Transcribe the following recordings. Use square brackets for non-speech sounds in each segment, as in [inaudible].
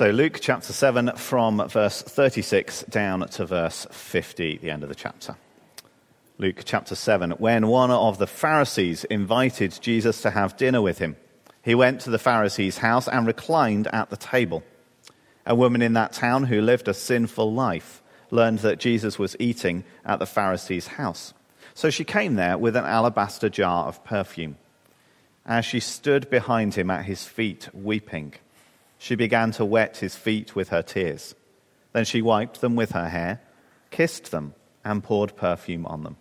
So, Luke chapter 7, from verse 36 down to verse 50, the end of the chapter. Luke chapter 7. When one of the Pharisees invited Jesus to have dinner with him, he went to the Pharisee's house and reclined at the table. A woman in that town who lived a sinful life learned that Jesus was eating at the Pharisee's house. So she came there with an alabaster jar of perfume. As she stood behind him at his feet, weeping, she began to wet his feet with her tears. Then she wiped them with her hair, kissed them, and poured perfume on them.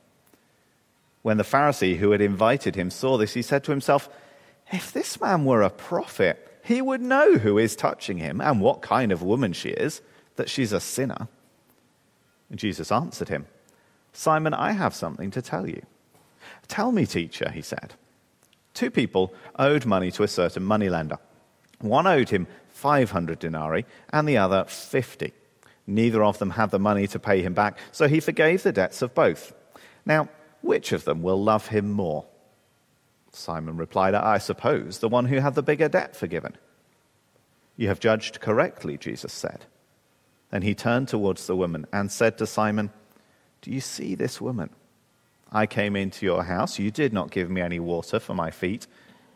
When the Pharisee who had invited him saw this, he said to himself, If this man were a prophet, he would know who is touching him and what kind of woman she is, that she's a sinner. And Jesus answered him, Simon, I have something to tell you. Tell me, teacher, he said. Two people owed money to a certain moneylender. One owed him 500 denarii and the other 50. Neither of them had the money to pay him back, so he forgave the debts of both. Now, which of them will love him more? Simon replied, I suppose the one who had the bigger debt forgiven. You have judged correctly, Jesus said. Then he turned towards the woman and said to Simon, Do you see this woman? I came into your house. You did not give me any water for my feet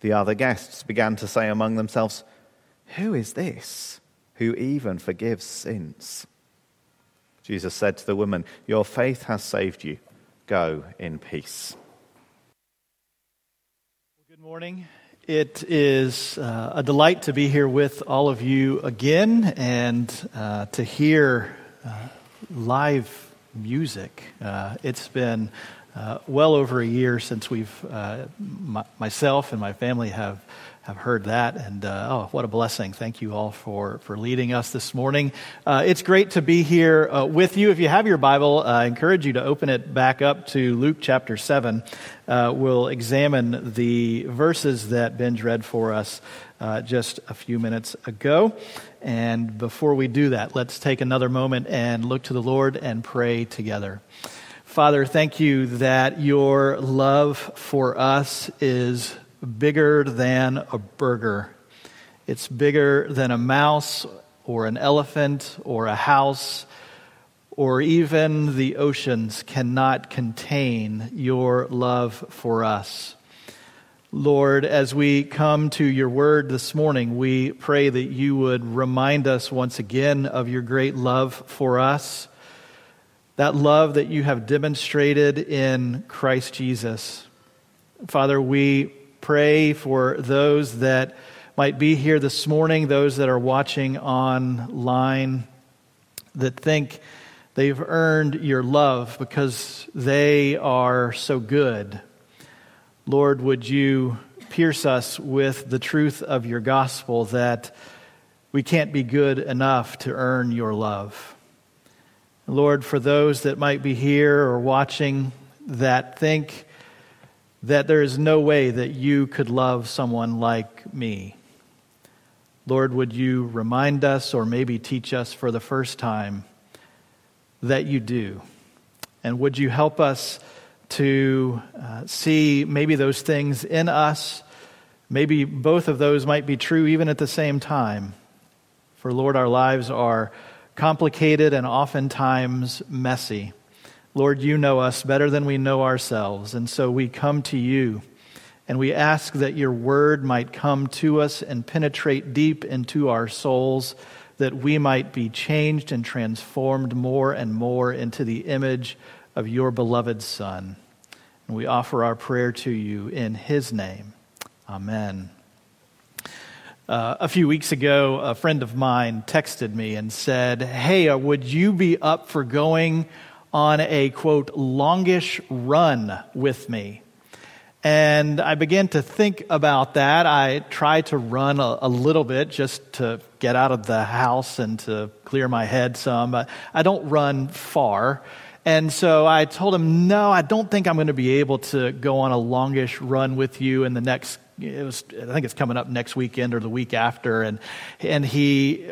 The other guests began to say among themselves, Who is this who even forgives sins? Jesus said to the woman, Your faith has saved you. Go in peace. Good morning. It is uh, a delight to be here with all of you again and uh, to hear uh, live music. Uh, it's been uh, well over a year since we've, uh, my, myself and my family have, have heard that. And uh, oh, what a blessing. Thank you all for, for leading us this morning. Uh, it's great to be here uh, with you. If you have your Bible, I encourage you to open it back up to Luke chapter 7. Uh, we'll examine the verses that Benj read for us just a few minutes ago. And before we do that, let's take another moment and look to the Lord and pray together. Father, thank you that your love for us is bigger than a burger. It's bigger than a mouse or an elephant or a house or even the oceans cannot contain your love for us. Lord, as we come to your word this morning, we pray that you would remind us once again of your great love for us that love that you have demonstrated in Christ Jesus. Father, we pray for those that might be here this morning, those that are watching online, that think they've earned your love because they are so good. Lord, would you pierce us with the truth of your gospel that we can't be good enough to earn your love. Lord, for those that might be here or watching that think that there is no way that you could love someone like me. Lord, would you remind us or maybe teach us for the first time that you do? And would you help us to uh, see maybe those things in us? Maybe both of those might be true even at the same time. For Lord, our lives are complicated and oftentimes messy. Lord, you know us better than we know ourselves, and so we come to you and we ask that your word might come to us and penetrate deep into our souls, that we might be changed and transformed more and more into the image of your beloved Son. And we offer our prayer to you in his name. Amen. Uh, a few weeks ago, a friend of mine texted me and said, Hey, uh, would you be up for going on a quote, longish run with me? And I began to think about that. I try to run a, a, little bit just to get out of the house and to clear my head some. But I don't run far. And so I told him, no, I don't think I'm going to be able to go on a longish run with you in the next, it was, I think it's coming up next weekend or the week after. And, and he,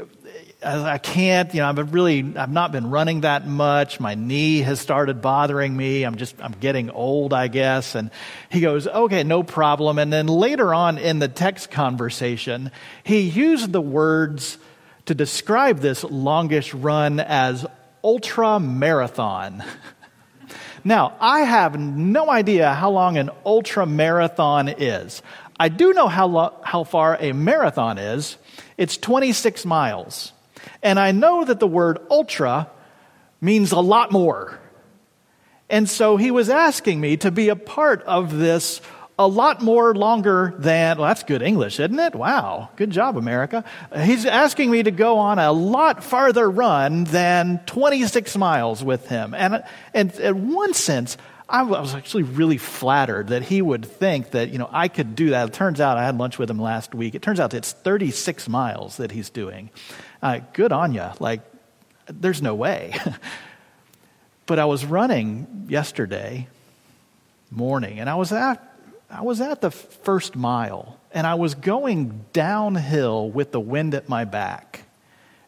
I can't, you know, I've really, I've not been running that much. My knee has started bothering me. I'm just, I'm getting old, I guess. And he goes, okay, no problem. And then later on in the text conversation, he used the words to describe this longish run as ultra marathon. [laughs] now, I have no idea how long an ultra marathon is. I do know how, lo- how far a marathon is. It's 26 miles. And I know that the word ultra means a lot more. And so he was asking me to be a part of this a lot more longer than, well, that's good English, isn't it? Wow. Good job, America. He's asking me to go on a lot farther run than 26 miles with him. And, and in one sense, I was actually really flattered that he would think that, you know, I could do that. It turns out I had lunch with him last week. It turns out it's 36 miles that he's doing. Uh, good on you. Like, there's no way. [laughs] but I was running yesterday morning, and I was at I was at the first mile, and I was going downhill with the wind at my back.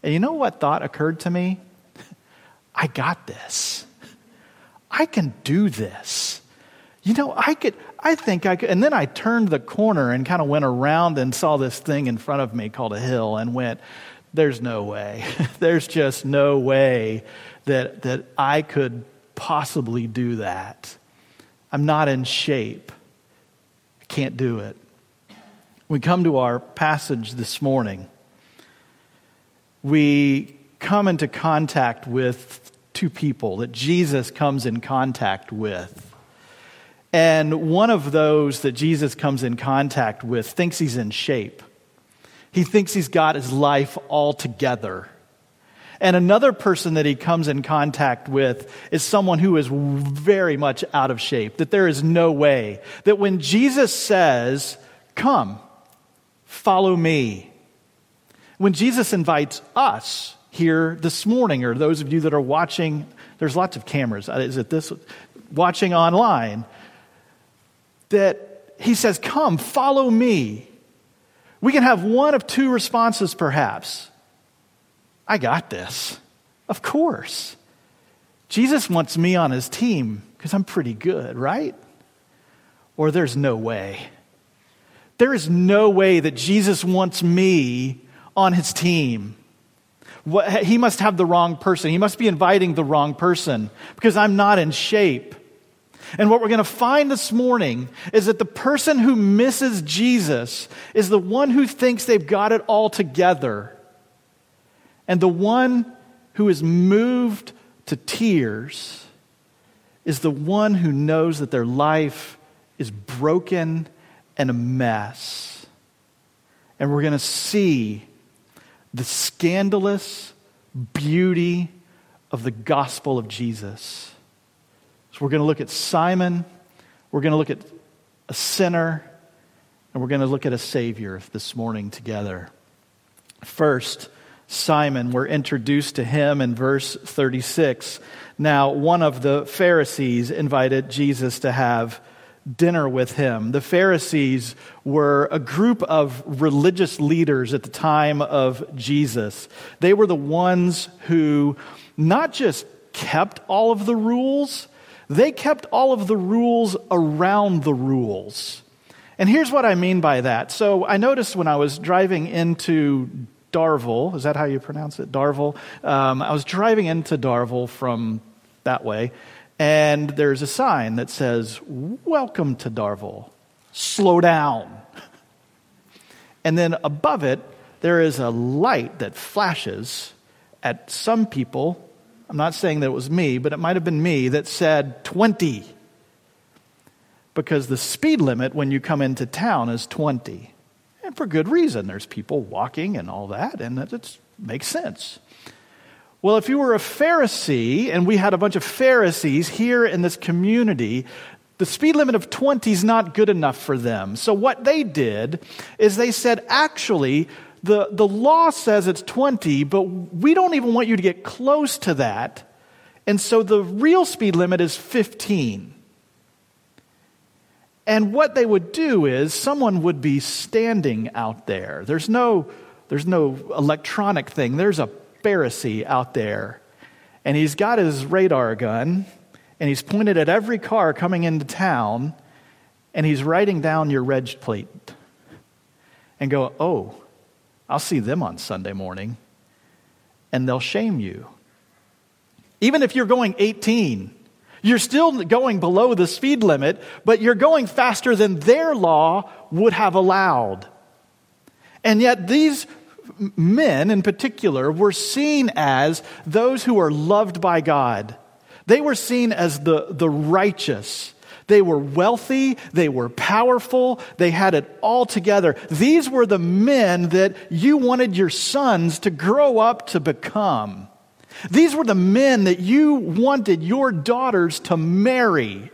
And you know what thought occurred to me? [laughs] I got this. I can do this. You know, I could, I think I could. And then I turned the corner and kind of went around and saw this thing in front of me called a hill and went, there's no way. [laughs] there's just no way that, that I could possibly do that. I'm not in shape. I can't do it. We come to our passage this morning. We come into contact with two people that Jesus comes in contact with. And one of those that Jesus comes in contact with thinks he's in shape. He thinks he's got his life all together. And another person that he comes in contact with is someone who is very much out of shape, that there is no way. That when Jesus says, Come, follow me, when Jesus invites us here this morning, or those of you that are watching, there's lots of cameras. Uh, is it this? Watching online, that he says, Come, follow me. We can have one of two responses, perhaps. I got this. Of course. Jesus wants me on his team because I'm pretty good, right? Or there's no way. There is no way that Jesus wants me on his team. He must have the wrong person. He must be inviting the wrong person because I'm not in shape. And what we're going to find this morning is that the person who misses Jesus is the one who thinks they've got it all together. And the one who is moved to tears is the one who knows that their life is broken and a mess. And we're going to see the scandalous beauty of the gospel of Jesus. So we're going to look at Simon, we're going to look at a sinner, and we're going to look at a Savior this morning together. First, Simon, we're introduced to him in verse 36. Now, one of the Pharisees invited Jesus to have dinner with him. The Pharisees were a group of religious leaders at the time of Jesus. They were the ones who not just kept all of the rules, they kept all of the rules around the rules. And here's what I mean by that. So I noticed when I was driving into Darville, is that how you pronounce it? Darville. Um, I was driving into Darville from that way, and there's a sign that says, Welcome to Darville. Slow down. And then above it, there is a light that flashes at some people I'm not saying that it was me, but it might have been me that said 20. Because the speed limit when you come into town is 20. And for good reason. There's people walking and all that, and it makes sense. Well, if you were a Pharisee, and we had a bunch of Pharisees here in this community, the speed limit of 20 is not good enough for them. So what they did is they said, actually, the, the law says it's 20, but we don't even want you to get close to that. And so the real speed limit is 15. And what they would do is someone would be standing out there. There's no, there's no electronic thing. There's a Pharisee out there. And he's got his radar gun and he's pointed at every car coming into town and he's writing down your reg plate and go, oh, I'll see them on Sunday morning and they'll shame you. Even if you're going 18, you're still going below the speed limit, but you're going faster than their law would have allowed. And yet, these men in particular were seen as those who are loved by God. They were seen as the, the righteous. They were wealthy, they were powerful, they had it all together. These were the men that you wanted your sons to grow up to become. These were the men that you wanted your daughters to marry.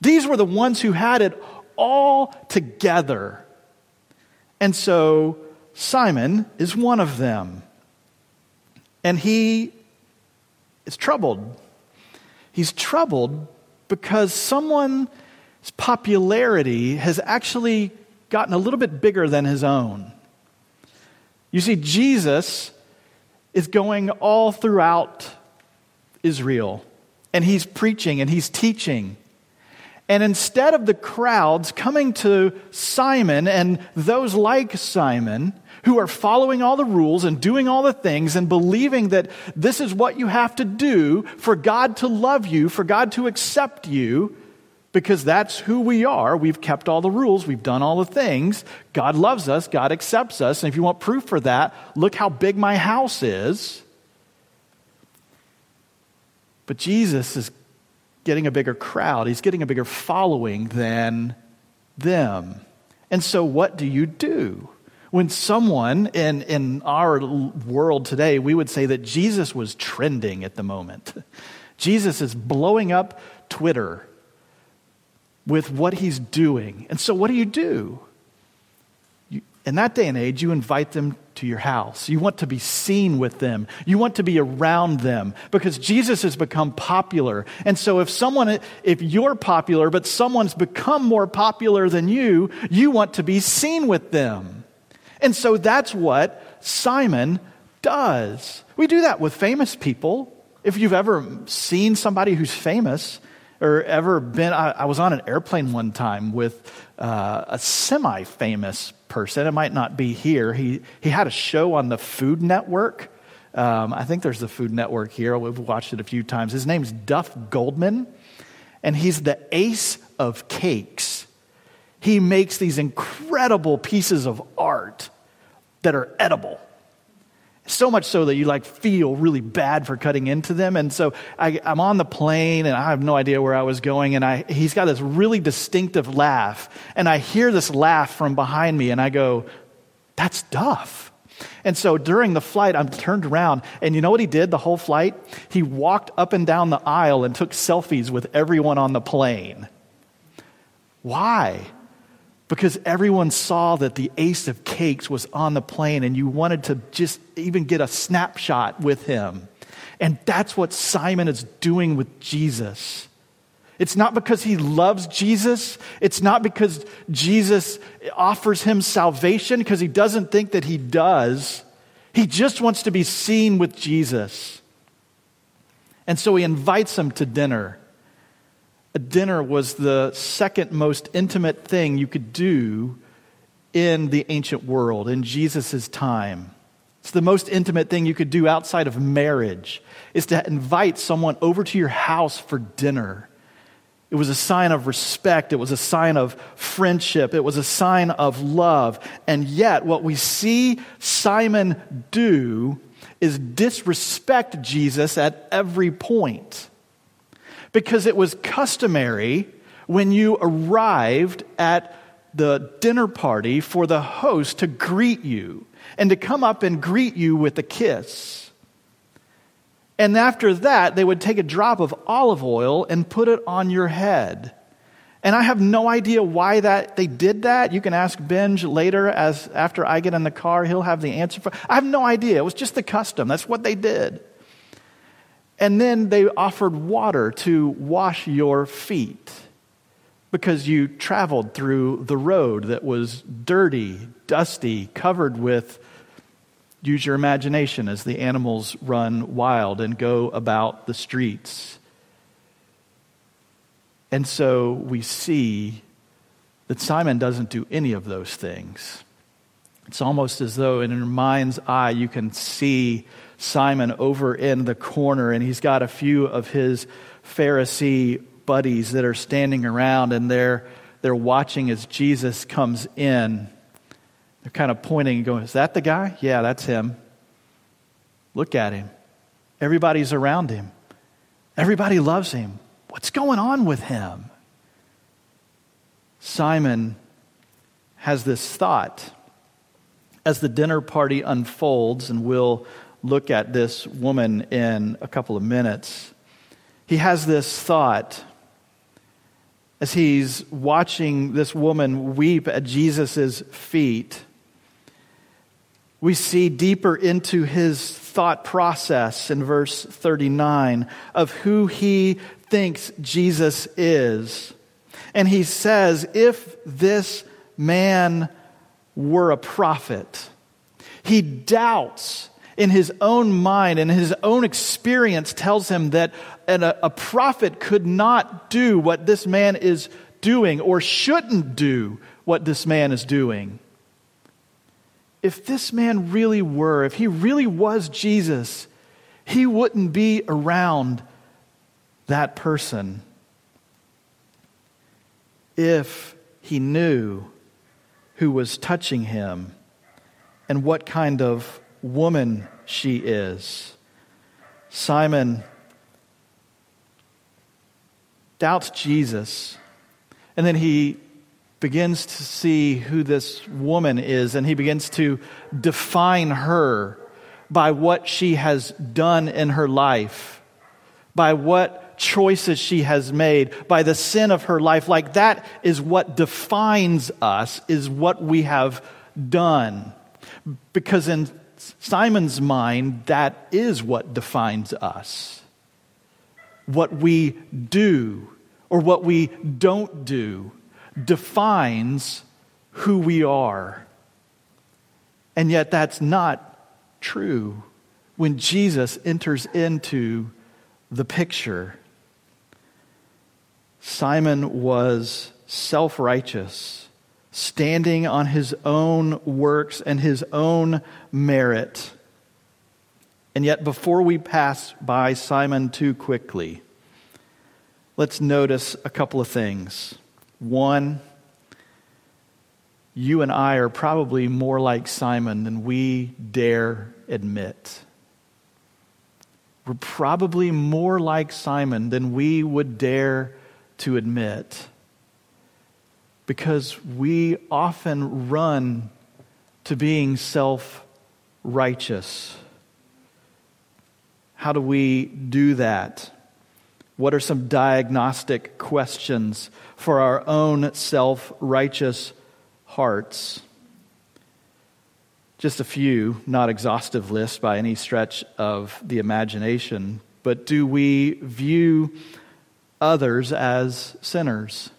These were the ones who had it all together. And so Simon is one of them. And he is troubled. He's troubled because someone's popularity has actually gotten a little bit bigger than his own. You see, Jesus is going all throughout Israel, and he's preaching and he's teaching. And instead of the crowds coming to Simon and those like Simon, who are following all the rules and doing all the things and believing that this is what you have to do for God to love you, for God to accept you, because that's who we are. We've kept all the rules, we've done all the things. God loves us, God accepts us. And if you want proof for that, look how big my house is. But Jesus is getting a bigger crowd, he's getting a bigger following than them. And so, what do you do? When someone in, in our world today, we would say that Jesus was trending at the moment. Jesus is blowing up Twitter with what he's doing. And so, what do you do? You, in that day and age, you invite them to your house. You want to be seen with them. You want to be around them because Jesus has become popular. And so, if someone, if you're popular, but someone's become more popular than you, you want to be seen with them. And so that's what Simon does. We do that with famous people. If you've ever seen somebody who's famous, or ever been, I, I was on an airplane one time with uh, a semi famous person. It might not be here. He, he had a show on the Food Network. Um, I think there's the Food Network here. We've watched it a few times. His name's Duff Goldman, and he's the ace of cakes. He makes these incredible pieces of art that are edible. So much so that you like feel really bad for cutting into them. And so I, am on the plane and I have no idea where I was going. And I, he's got this really distinctive laugh. And I hear this laugh from behind me and I go, that's Duff. And so during the flight, I'm turned around, and you know what he did the whole flight? He walked up and down the aisle and took selfies with everyone on the plane. Why? Because everyone saw that the ace of cakes was on the plane and you wanted to just even get a snapshot with him. And that's what Simon is doing with Jesus. It's not because he loves Jesus. It's not because Jesus offers him salvation, because he doesn't think that he does. He just wants to be seen with Jesus. And so he invites him to dinner a dinner was the second most intimate thing you could do in the ancient world, in Jesus' time. It's the most intimate thing you could do outside of marriage, is to invite someone over to your house for dinner. It was a sign of respect. It was a sign of friendship. It was a sign of love. And yet, what we see Simon do is disrespect Jesus at every point because it was customary when you arrived at the dinner party for the host to greet you and to come up and greet you with a kiss. And after that, they would take a drop of olive oil and put it on your head. And I have no idea why that they did that. You can ask Benj later as after I get in the car, he'll have the answer for. I have no idea. It was just the custom. That's what they did. And then they offered water to wash your feet because you traveled through the road that was dirty, dusty, covered with use your imagination as the animals run wild and go about the streets. And so we see that Simon doesn't do any of those things. It's almost as though in your mind's eye you can see Simon over in the corner, and he's got a few of his Pharisee buddies that are standing around, and they're, they're watching as Jesus comes in. They're kind of pointing and going, Is that the guy? Yeah, that's him. Look at him. Everybody's around him, everybody loves him. What's going on with him? Simon has this thought as the dinner party unfolds, and we'll look at this woman in a couple of minutes. He has this thought as he's watching this woman weep at Jesus' feet. We see deeper into his thought process in verse 39 of who he thinks Jesus is. And he says, if this man were a prophet, he doubts in his own mind and his own experience tells him that an, a, a prophet could not do what this man is doing or shouldn't do what this man is doing. If this man really were, if he really was Jesus, he wouldn't be around that person if he knew who was touching him and what kind of woman she is. Simon doubts Jesus, and then he begins to see who this woman is, and he begins to define her by what she has done in her life, by what choices she has made, by the sin of her life. Like that is what defines us, is what we have done. Because in Simon's mind, that is what defines us. What we do or what we don't do defines who we are. And yet, that's not true when Jesus enters into the picture. Simon was self righteous standing on his own works and his own merit. And yet, before we pass by Simon too quickly, let's notice a couple of things. One, you and I are probably more like Simon than we dare admit. We're probably more like Simon than we would dare to admit because we often run to being self righteous. How do we do that? What are some diagnostic questions for our own self righteous hearts? Just a few, not exhaustive lists by any stretch of the imagination, but do we view others as sinners?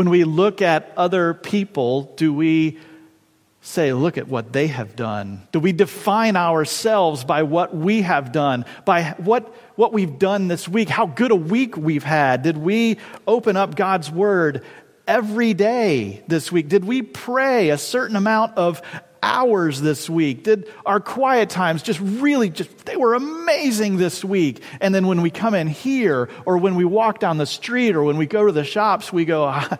When we look at other people, do we say, look at what they have done? Do we define ourselves by what we have done, by what, what we've done this week, how good a week we've had? Did we open up God's Word every day this week? Did we pray a certain amount of hours this week? Did our quiet times just really just, they were amazing this week. And then when we come in here or when we walk down the street or when we go to the shops, we go, ah,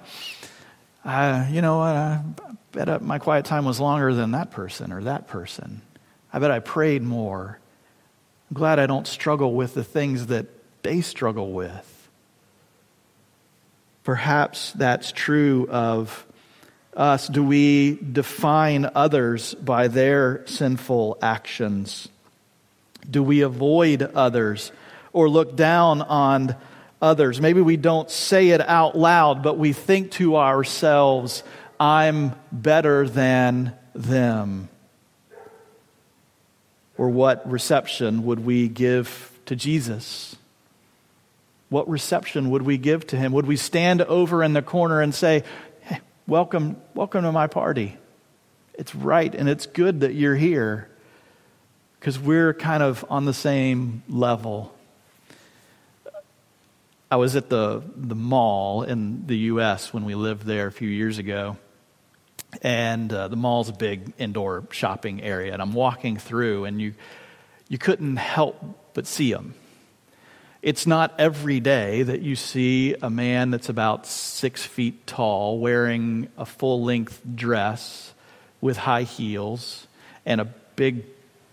uh, you know what? I bet my quiet time was longer than that person or that person. I bet I prayed more. I'm glad I don't struggle with the things that they struggle with. Perhaps that's true of us do we define others by their sinful actions? Do we avoid others or look down on others. Maybe we don't say it out loud, but we think to ourselves, I'm better than them. Or what reception would we give to Jesus? What reception would we give to him? Would we stand over in the corner and say, Welcome, welcome to my party? It's right and it's good that you're here because we're kind of on the same level. I was at the, the mall in the U.S. when we lived there a few years ago. And uh, the mall's a big indoor shopping area. And I'm walking through, and you, you couldn't help but see them. It's not every day that you see a man that's about six feet tall wearing a full length dress with high heels and a big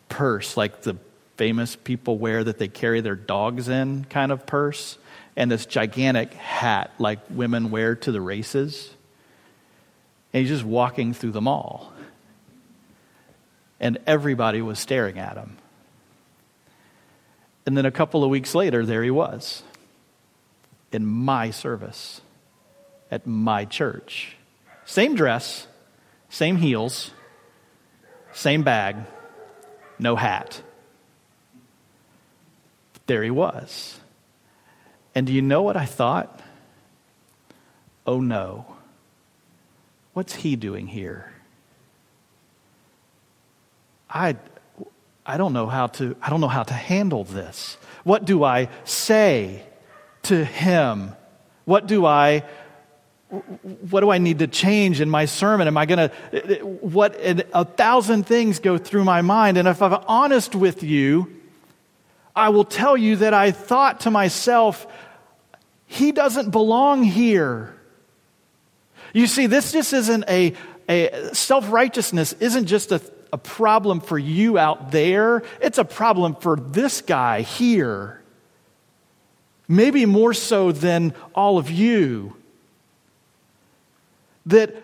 purse like the famous people wear that they carry their dogs in kind of purse and this gigantic hat like women wear to the races. And he's just walking through the mall. And everybody was staring at him. And then a couple of weeks later, there he was in my service at my church. Same dress, same heels, same bag, no hat. There he was. And do you know what I thought? Oh no. What's he doing here? I, I don't know how to I don't know how to handle this. What do I say to him? What do I what do I need to change in my sermon? Am I going to what a thousand things go through my mind and if I'm honest with you, I will tell you that I thought to myself, he doesn't belong here. You see, this just isn't a, a self righteousness, isn't just a, a problem for you out there, it's a problem for this guy here. Maybe more so than all of you. That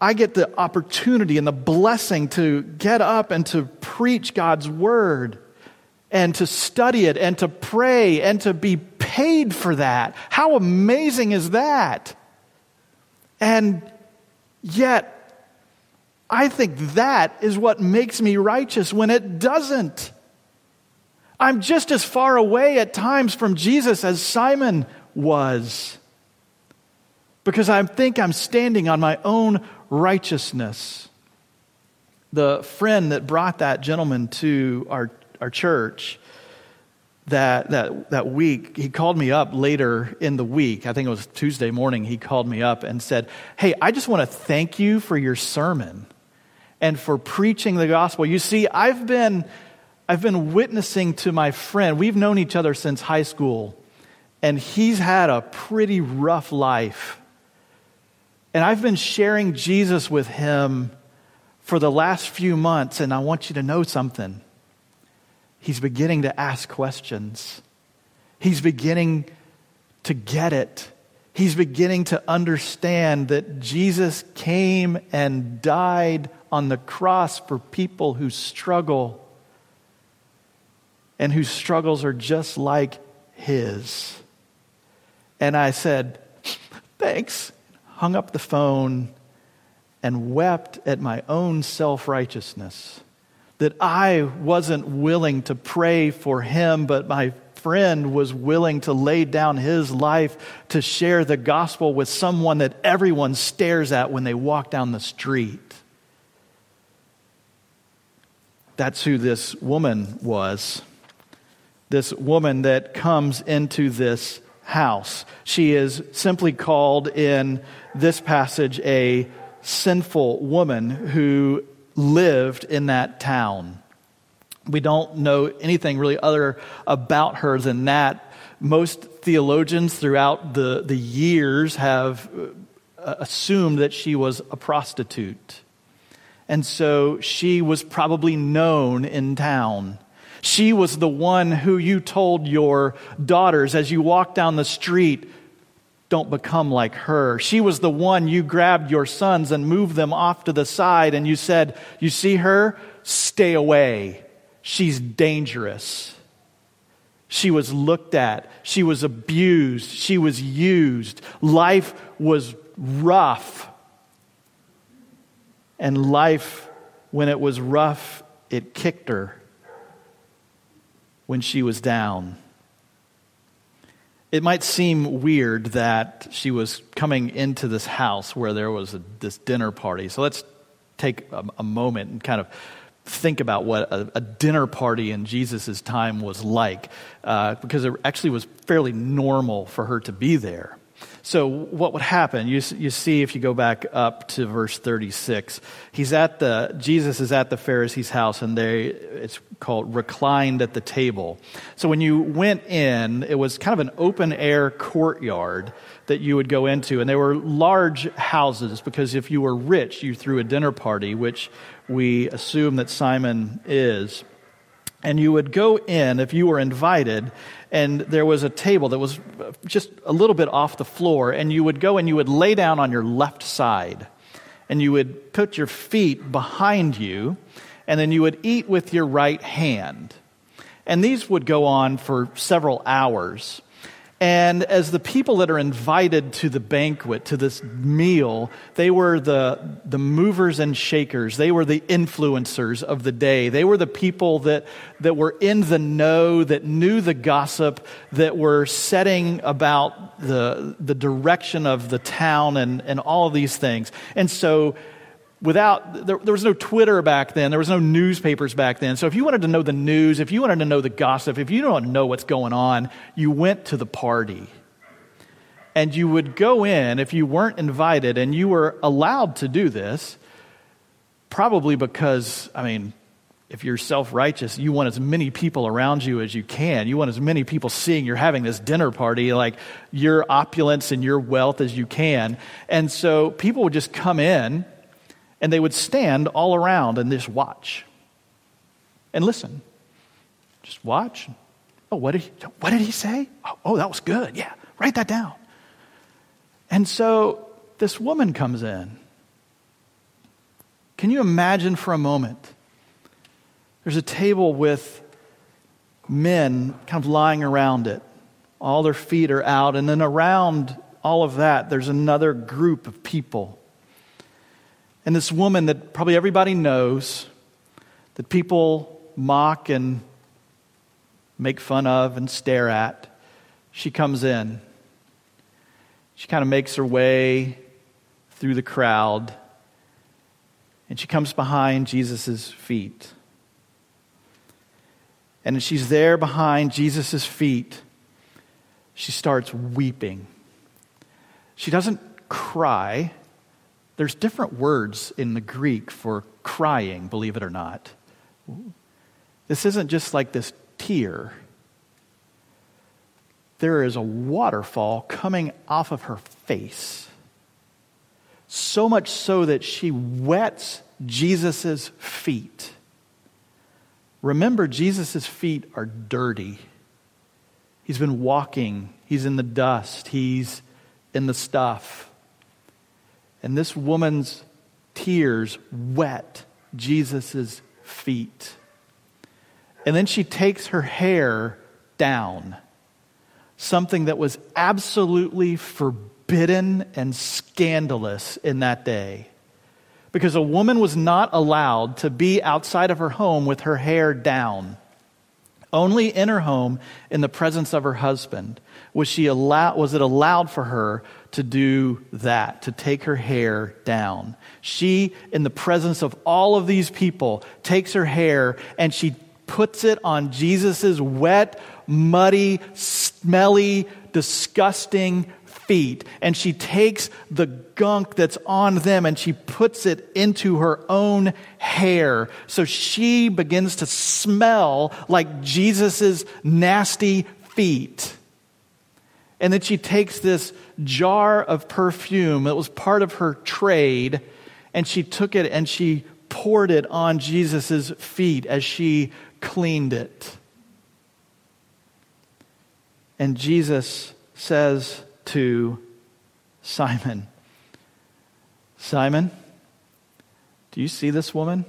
I get the opportunity and the blessing to get up and to preach God's word and to study it and to pray and to be paid for that. How amazing is that? And yet, I think that is what makes me righteous when it doesn't. I'm just as far away at times from Jesus as Simon was because I think I'm standing on my own righteousness. The friend that brought that gentleman to our our church that, that, that week, he called me up later in the week. I think it was Tuesday morning. He called me up and said, Hey, I just want to thank you for your sermon and for preaching the gospel. You see, I've been, I've been witnessing to my friend. We've known each other since high school, and he's had a pretty rough life. And I've been sharing Jesus with him for the last few months, and I want you to know something he's beginning to ask questions. He's beginning to get it. He's beginning to understand that Jesus came and died on the cross for people who struggle and whose struggles are just like his. And I said, Thanks. Hung up the phone and wept at my own self righteousness that I wasn't willing to pray for him, but my friend was willing to lay down his life to share the gospel with someone that everyone stares at when they walk down the street. That's who this woman was. This woman that comes into this house. She is simply called in this passage a sinful woman who lived in that town. We don't know anything really other about her than that. Most theologians throughout the, the years have uh, assumed that she was a prostitute. And so she was probably known in town. She was the one who you told your daughters as you walked down the street, don't become like her. She was the one you grabbed your sons and moved them off to the side and you said, You see her? Stay away. She's dangerous. She was looked at. She was abused. She was used. Life was rough. And life, when it was rough, it kicked her when she was down. It might seem weird that she was coming into this house where there was a, this dinner party. So let's take a, a moment and kind of think about what a, a dinner party in Jesus' time was like, uh, because it actually was fairly normal for her to be there. So, what would happen? You, you see, if you go back up to verse 36, he's at the, Jesus is at the Pharisee's house, and they, it's called reclined at the table. So, when you went in, it was kind of an open air courtyard that you would go into, and they were large houses because if you were rich, you threw a dinner party, which we assume that Simon is. And you would go in if you were invited, and there was a table that was just a little bit off the floor, and you would go and you would lay down on your left side, and you would put your feet behind you, and then you would eat with your right hand. And these would go on for several hours. And as the people that are invited to the banquet, to this meal, they were the, the movers and shakers. They were the influencers of the day. They were the people that, that were in the know, that knew the gossip, that were setting about the, the direction of the town and, and all of these things. And so without there, there, was no twitter back then. There was no newspapers back then. So if you wanted to know the news if you wanted to know the gossip if you don't know what's going on you went to the party. And you would go in if you weren't invited and you were allowed to do this probably because i mean if you're self-righteous you want as many people around you as you can. You want as many people seeing you're having this dinner party like your opulence and your wealth as you can. And so people would just come in and they would stand all around and just watch and listen. Just watch. Oh, what did he, what did he say? Oh, oh, that was good. Yeah, write that down. And so this woman comes in. Can you imagine for a moment? There's a table with men kind of lying around it. All their feet are out. And then around all of that, there's another group of people and this woman that probably everybody knows, that people mock and make fun of and stare at, she comes in. She kind of makes her way through the crowd, and she comes behind Jesus' feet. And as she's there behind Jesus' feet, she starts weeping. She doesn't cry there's different words in the Greek for crying, believe it or not. This isn't just like this tear. There is a waterfall coming off of her face. So much so that she wets Jesus' feet. Remember, Jesus' feet are dirty. He's been walking, he's in the dust, he's in the stuff. And this woman's tears wet Jesus' feet. And then she takes her hair down, something that was absolutely forbidden and scandalous in that day. Because a woman was not allowed to be outside of her home with her hair down. Only in her home, in the presence of her husband, was, she allow, was it allowed for her to do that, to take her hair down. She, in the presence of all of these people, takes her hair and she puts it on Jesus' wet, muddy, smelly, disgusting feet. And she takes the gunk that's on them and she puts it into her own hair. So she begins to smell like Jesus' nasty feet. And then she takes this jar of perfume that was part of her trade, and she took it and she poured it on Jesus' feet as she cleaned it. And Jesus says to Simon, Simon, do you see this woman?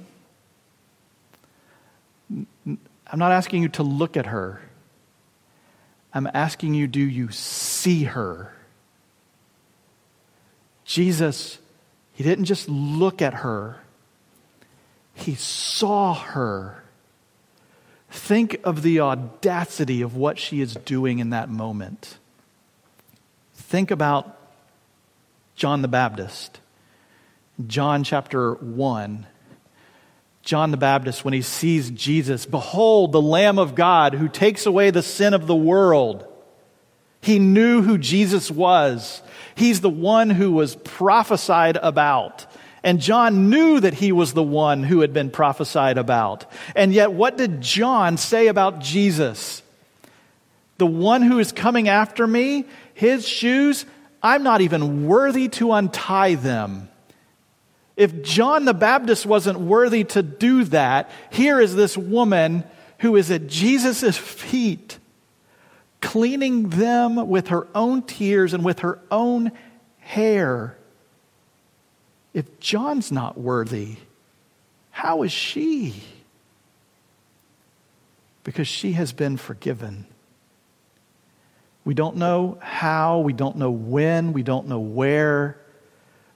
I'm not asking you to look at her. I'm asking you, do you see her? Jesus, he didn't just look at her, he saw her. Think of the audacity of what she is doing in that moment. Think about John the Baptist. John chapter 1. John the Baptist, when he sees Jesus, behold, the Lamb of God who takes away the sin of the world. He knew who Jesus was. He's the one who was prophesied about. And John knew that he was the one who had been prophesied about. And yet, what did John say about Jesus? The one who is coming after me, his shoes, I'm not even worthy to untie them. If John the Baptist wasn't worthy to do that, here is this woman who is at Jesus' feet, cleaning them with her own tears and with her own hair. If John's not worthy, how is she? Because she has been forgiven. We don't know how, we don't know when, we don't know where.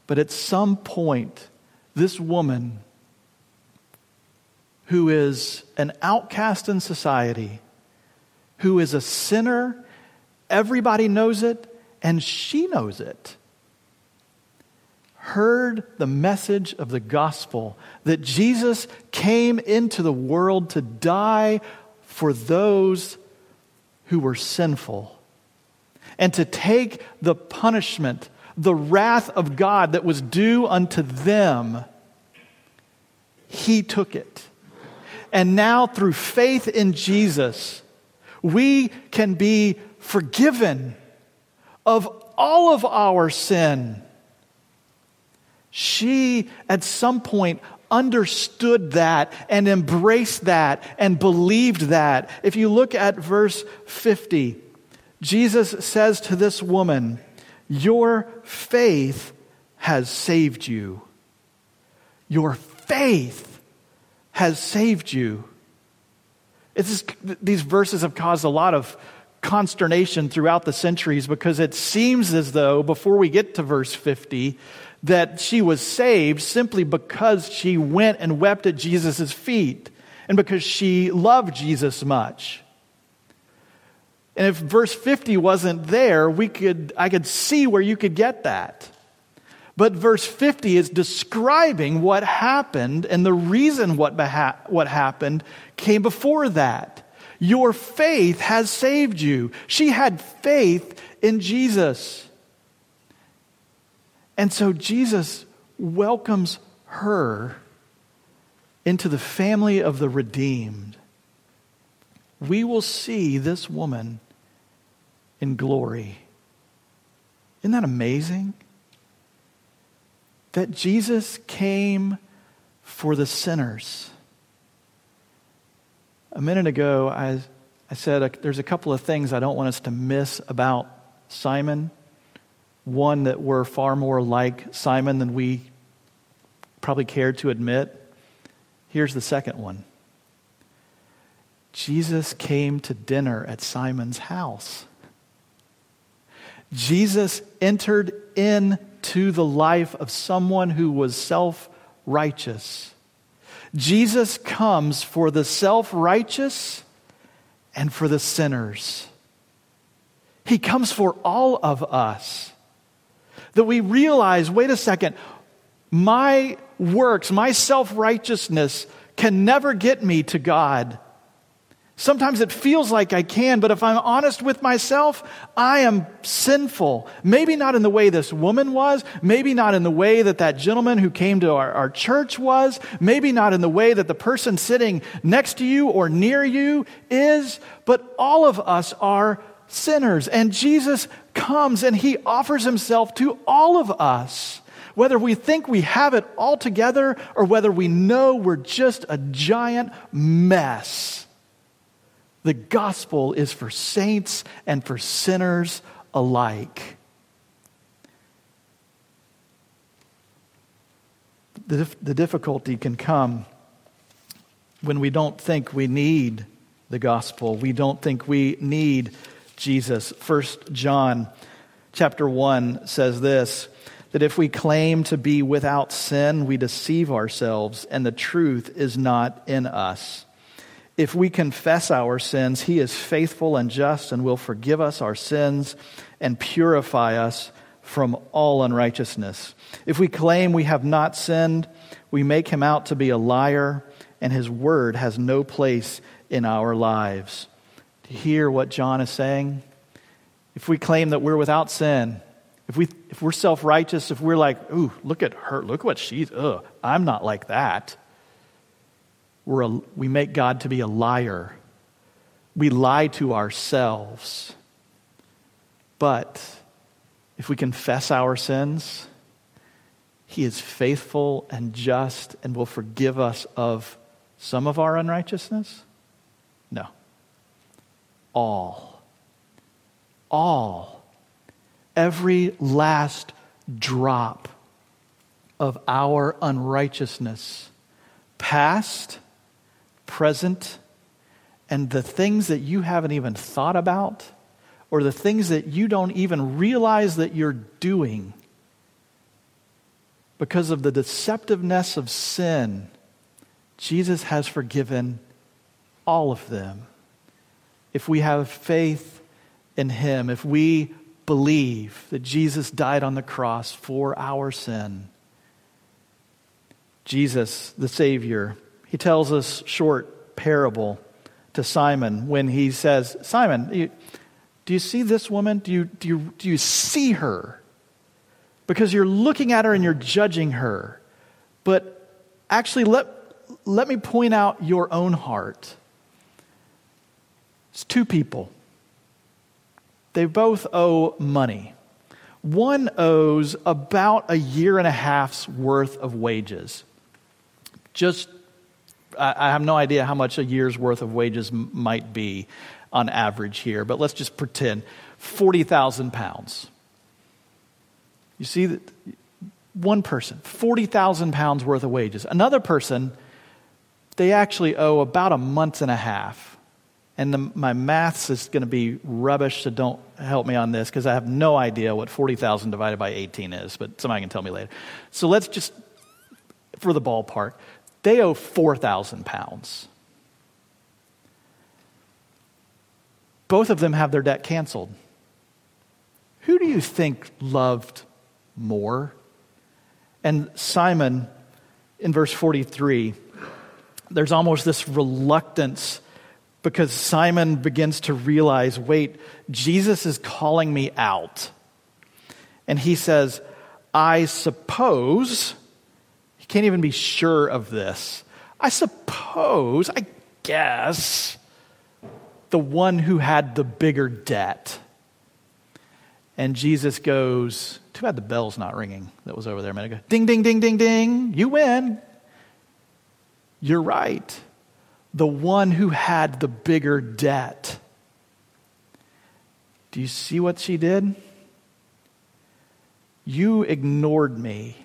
But at some point, this woman, who is an outcast in society, who is a sinner, everybody knows it, and she knows it, heard the message of the gospel that Jesus came into the world to die for those who were sinful and to take the punishment the wrath of God that was due unto them, he took it. And now, through faith in Jesus, we can be forgiven of all of our sin. She, at some point, understood that and embraced that and believed that. If you look at verse 50, Jesus says to this woman, your faith has saved you. Your faith has saved you. Is, these verses have caused a lot of consternation throughout the centuries because it seems as though, before we get to verse 50, that she was saved simply because she went and wept at Jesus' feet and because she loved Jesus much. And if verse 50 wasn't there, we could, I could see where you could get that. But verse 50 is describing what happened, and the reason what, beha- what happened came before that. Your faith has saved you. She had faith in Jesus. And so Jesus welcomes her into the family of the redeemed. We will see this woman in glory. Isn't that amazing? That Jesus came for the sinners. A minute ago, I, I said uh, there's a couple of things I don't want us to miss about Simon. One, that we're far more like Simon than we probably care to admit. Here's the second one Jesus came to dinner at Simon's house. Jesus entered into the life of someone who was self righteous. Jesus comes for the self righteous and for the sinners. He comes for all of us. That we realize wait a second, my works, my self righteousness can never get me to God. Sometimes it feels like I can, but if I'm honest with myself, I am sinful. Maybe not in the way this woman was. Maybe not in the way that that gentleman who came to our, our church was. Maybe not in the way that the person sitting next to you or near you is. But all of us are sinners. And Jesus comes and he offers himself to all of us. Whether we think we have it all together or whether we know we're just a giant mess. The gospel is for saints and for sinners alike. The, the difficulty can come when we don't think we need the gospel. We don't think we need Jesus. First John chapter 1 says this that if we claim to be without sin, we deceive ourselves, and the truth is not in us. If we confess our sins, he is faithful and just and will forgive us our sins and purify us from all unrighteousness. If we claim we have not sinned, we make him out to be a liar, and his word has no place in our lives. You hear what John is saying? If we claim that we're without sin, if, we, if we're self righteous, if we're like, ooh, look at her, look what she's, ugh, I'm not like that, we're a, we make God to be a liar. We lie to ourselves. But if we confess our sins, He is faithful and just and will forgive us of some of our unrighteousness? No. All. All. Every last drop of our unrighteousness, past, present, and the things that you haven't even thought about, or the things that you don't even realize that you're doing because of the deceptiveness of sin, Jesus has forgiven all of them. If we have faith in Him, if we believe that Jesus died on the cross for our sin, Jesus, the Savior, He tells us short parable to Simon when he says, Simon, you, do you see this woman? Do you, do, you, do you see her? Because you're looking at her and you're judging her. But actually, let, let me point out your own heart. It's two people. They both owe money. One owes about a year and a half's worth of wages. Just, I have no idea how much a year's worth of wages might be on average here, but let's just pretend 40,000 pounds. You see, that one person, 40,000 pounds worth of wages. Another person, they actually owe about a month and a half. And the, my maths is going to be rubbish, so don't help me on this because I have no idea what 40,000 divided by 18 is, but somebody can tell me later. So let's just, for the ballpark, they owe 4,000 pounds. Both of them have their debt canceled. Who do you think loved more? And Simon, in verse 43, there's almost this reluctance because Simon begins to realize wait, Jesus is calling me out. And he says, I suppose, can't even be sure of this. I suppose, I guess, the one who had the bigger debt. And Jesus goes, Too bad the bell's not ringing that was over there a minute ago. Ding, ding, ding, ding, ding. You win. You're right. The one who had the bigger debt. Do you see what she did? You ignored me.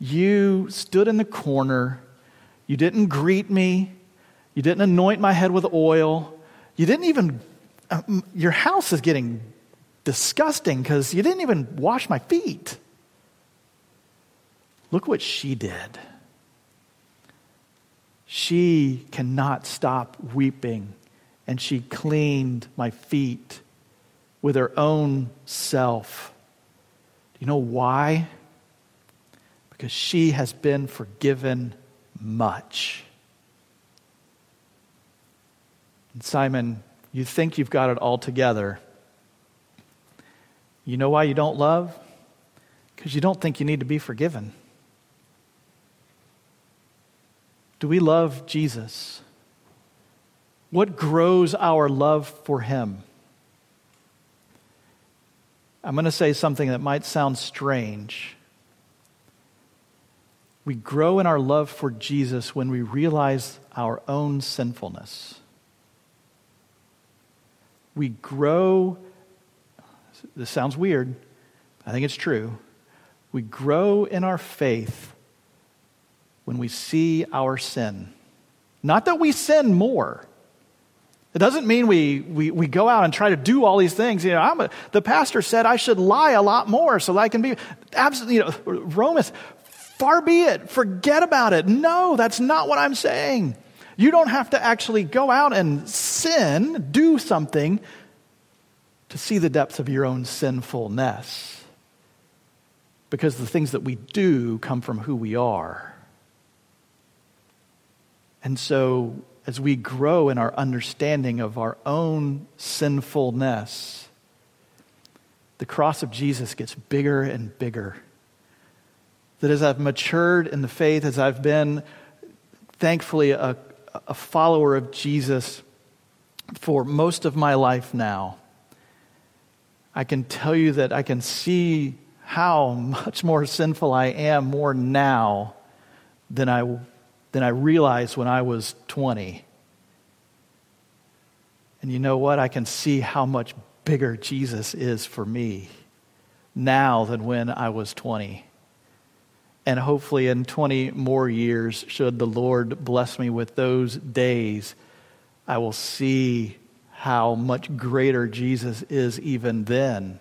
You stood in the corner. You didn't greet me. You didn't anoint my head with oil. You didn't even, uh, your house is getting disgusting because you didn't even wash my feet. Look what she did. She cannot stop weeping, and she cleaned my feet with her own self. Do you know why? Because she has been forgiven much. And Simon, you think you've got it all together. You know why you don't love? Because you don't think you need to be forgiven. Do we love Jesus? What grows our love for him? I'm going to say something that might sound strange. We grow in our love for Jesus when we realize our own sinfulness. We grow, this sounds weird, I think it's true. We grow in our faith when we see our sin. Not that we sin more, It doesn't mean we, we, we go out and try to do all these things. You know, I'm a, the pastor said I should lie a lot more so that I can be absolutely, you know, Romans, far be it, forget about it. No, that's not what I'm saying. You don't have to actually go out and sin, do something to see the depths of your own sinfulness. Because the things that we do come from who we are. And so as we grow in our understanding of our own sinfulness, the cross of Jesus gets bigger and bigger. That as I've matured in the faith, as I've been thankfully a, a follower of Jesus for most of my life now, I can tell you that I can see how much more sinful I am more now than I than I realized when I was 20. And you know what? I can see how much bigger Jesus is for me now than when I was 20. And hopefully, in 20 more years, should the Lord bless me with those days, I will see how much greater Jesus is even then.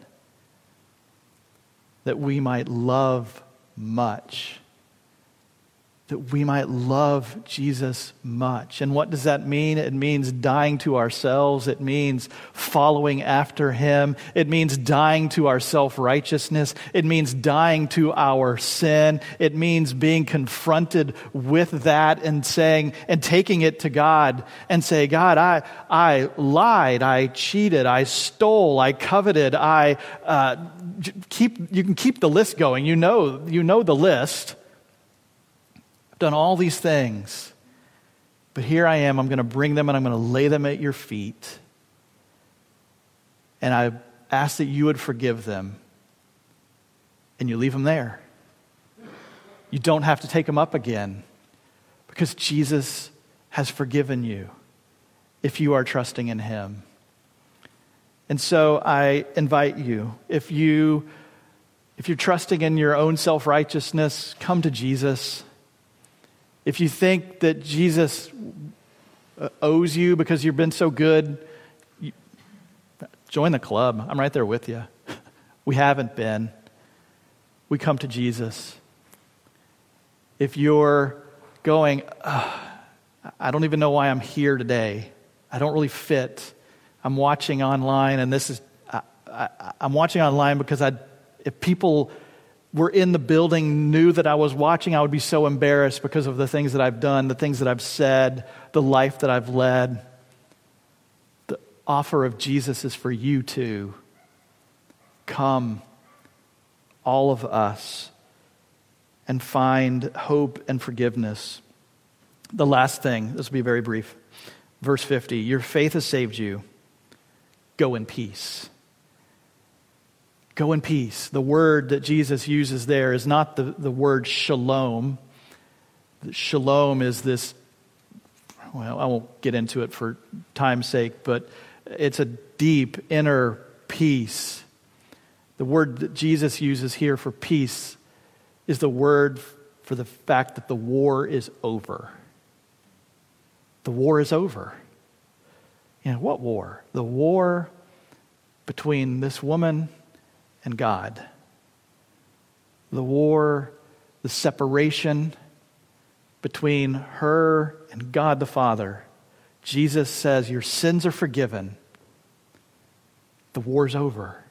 That we might love much that we might love Jesus much. And what does that mean? It means dying to ourselves. It means following after Him. It means dying to our self righteousness. It means dying to our sin. It means being confronted with that and saying, and taking it to God and say, God, I, I lied. I cheated. I stole. I coveted. I, uh, keep, you can keep the list going. You know, you know the list done all these things. But here I am. I'm going to bring them and I'm going to lay them at your feet. And I ask that you would forgive them. And you leave them there. You don't have to take them up again because Jesus has forgiven you if you are trusting in Him. And so I invite you, if you if you're trusting in your own self-righteousness, come to Jesus. If you think that Jesus uh, owes you because you've been so good, you, join the club. I'm right there with you. [laughs] We haven't been. We come to Jesus. If you're going, I don't even know why I'm here today, I don't really fit. I'm watching online, and this is, I, am watching online because I, if people were in the building knew that I was watching, I would be so embarrassed because of the things that I've done, the things that I've said, the life that I've led. The offer of Jesus is for you too. Come, all of us, and find hope and forgiveness. The last thing, this will be very brief. Verse 50 Your faith has saved you. Go in peace. Go in peace. The word that Jesus uses there is not the, the word shalom. Shalom is this, well, I won't get into it for time's sake, but it's a deep inner peace. The word that Jesus uses here for peace is the word for the fact that the war is over. The war is over. You know, what war? The war between this woman and God. The war, the separation between her and God the Father. Jesus says, Your sins are forgiven. The war's over.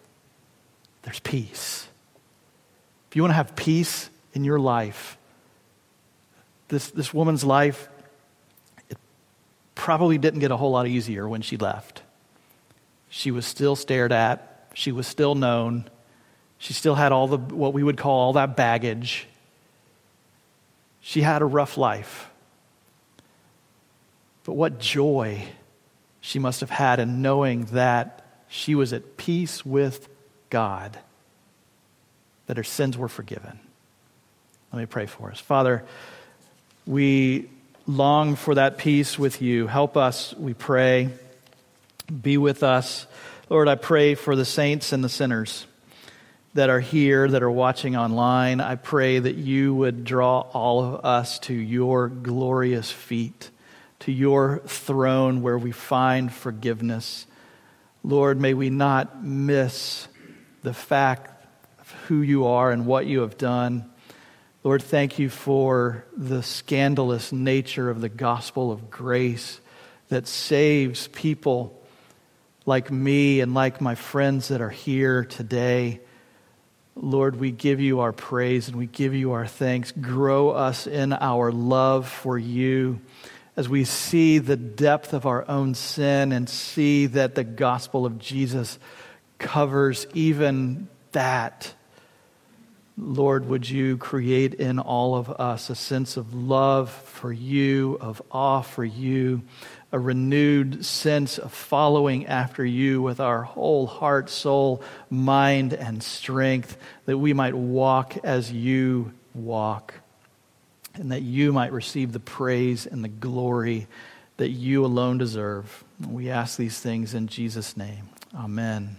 There's peace. If you want to have peace in your life, this, this woman's life, it probably didn't get a whole lot easier when she left. She was still stared at, she was still known, she still had all the, what we would call all that baggage. She had a rough life. But what joy she must have had in knowing that she was at peace with God, that her sins were forgiven. Let me pray for us. Father, we long for that peace with you. Help us, we pray. Be with us. Lord, I pray for the saints and the sinners that are here, that are watching online, I pray that you would draw all of us to your glorious feet, to your throne where we find forgiveness. Lord, may we not miss the fact of who you are and what you have done. Lord, thank you for the scandalous nature of the gospel of grace that saves people like me and like my friends that are here today. Lord, we give you our praise and we give you our thanks. Grow us in our love for you as we see the depth of our own sin and see that the gospel of Jesus covers even that. Lord, would you create in all of us a sense of love for you, of awe for you, a renewed sense of following after you with our whole heart, soul, mind, and strength, that we might walk as you walk, and that you might receive the praise and the glory that you alone deserve. We ask these things in Jesus' name. Amen.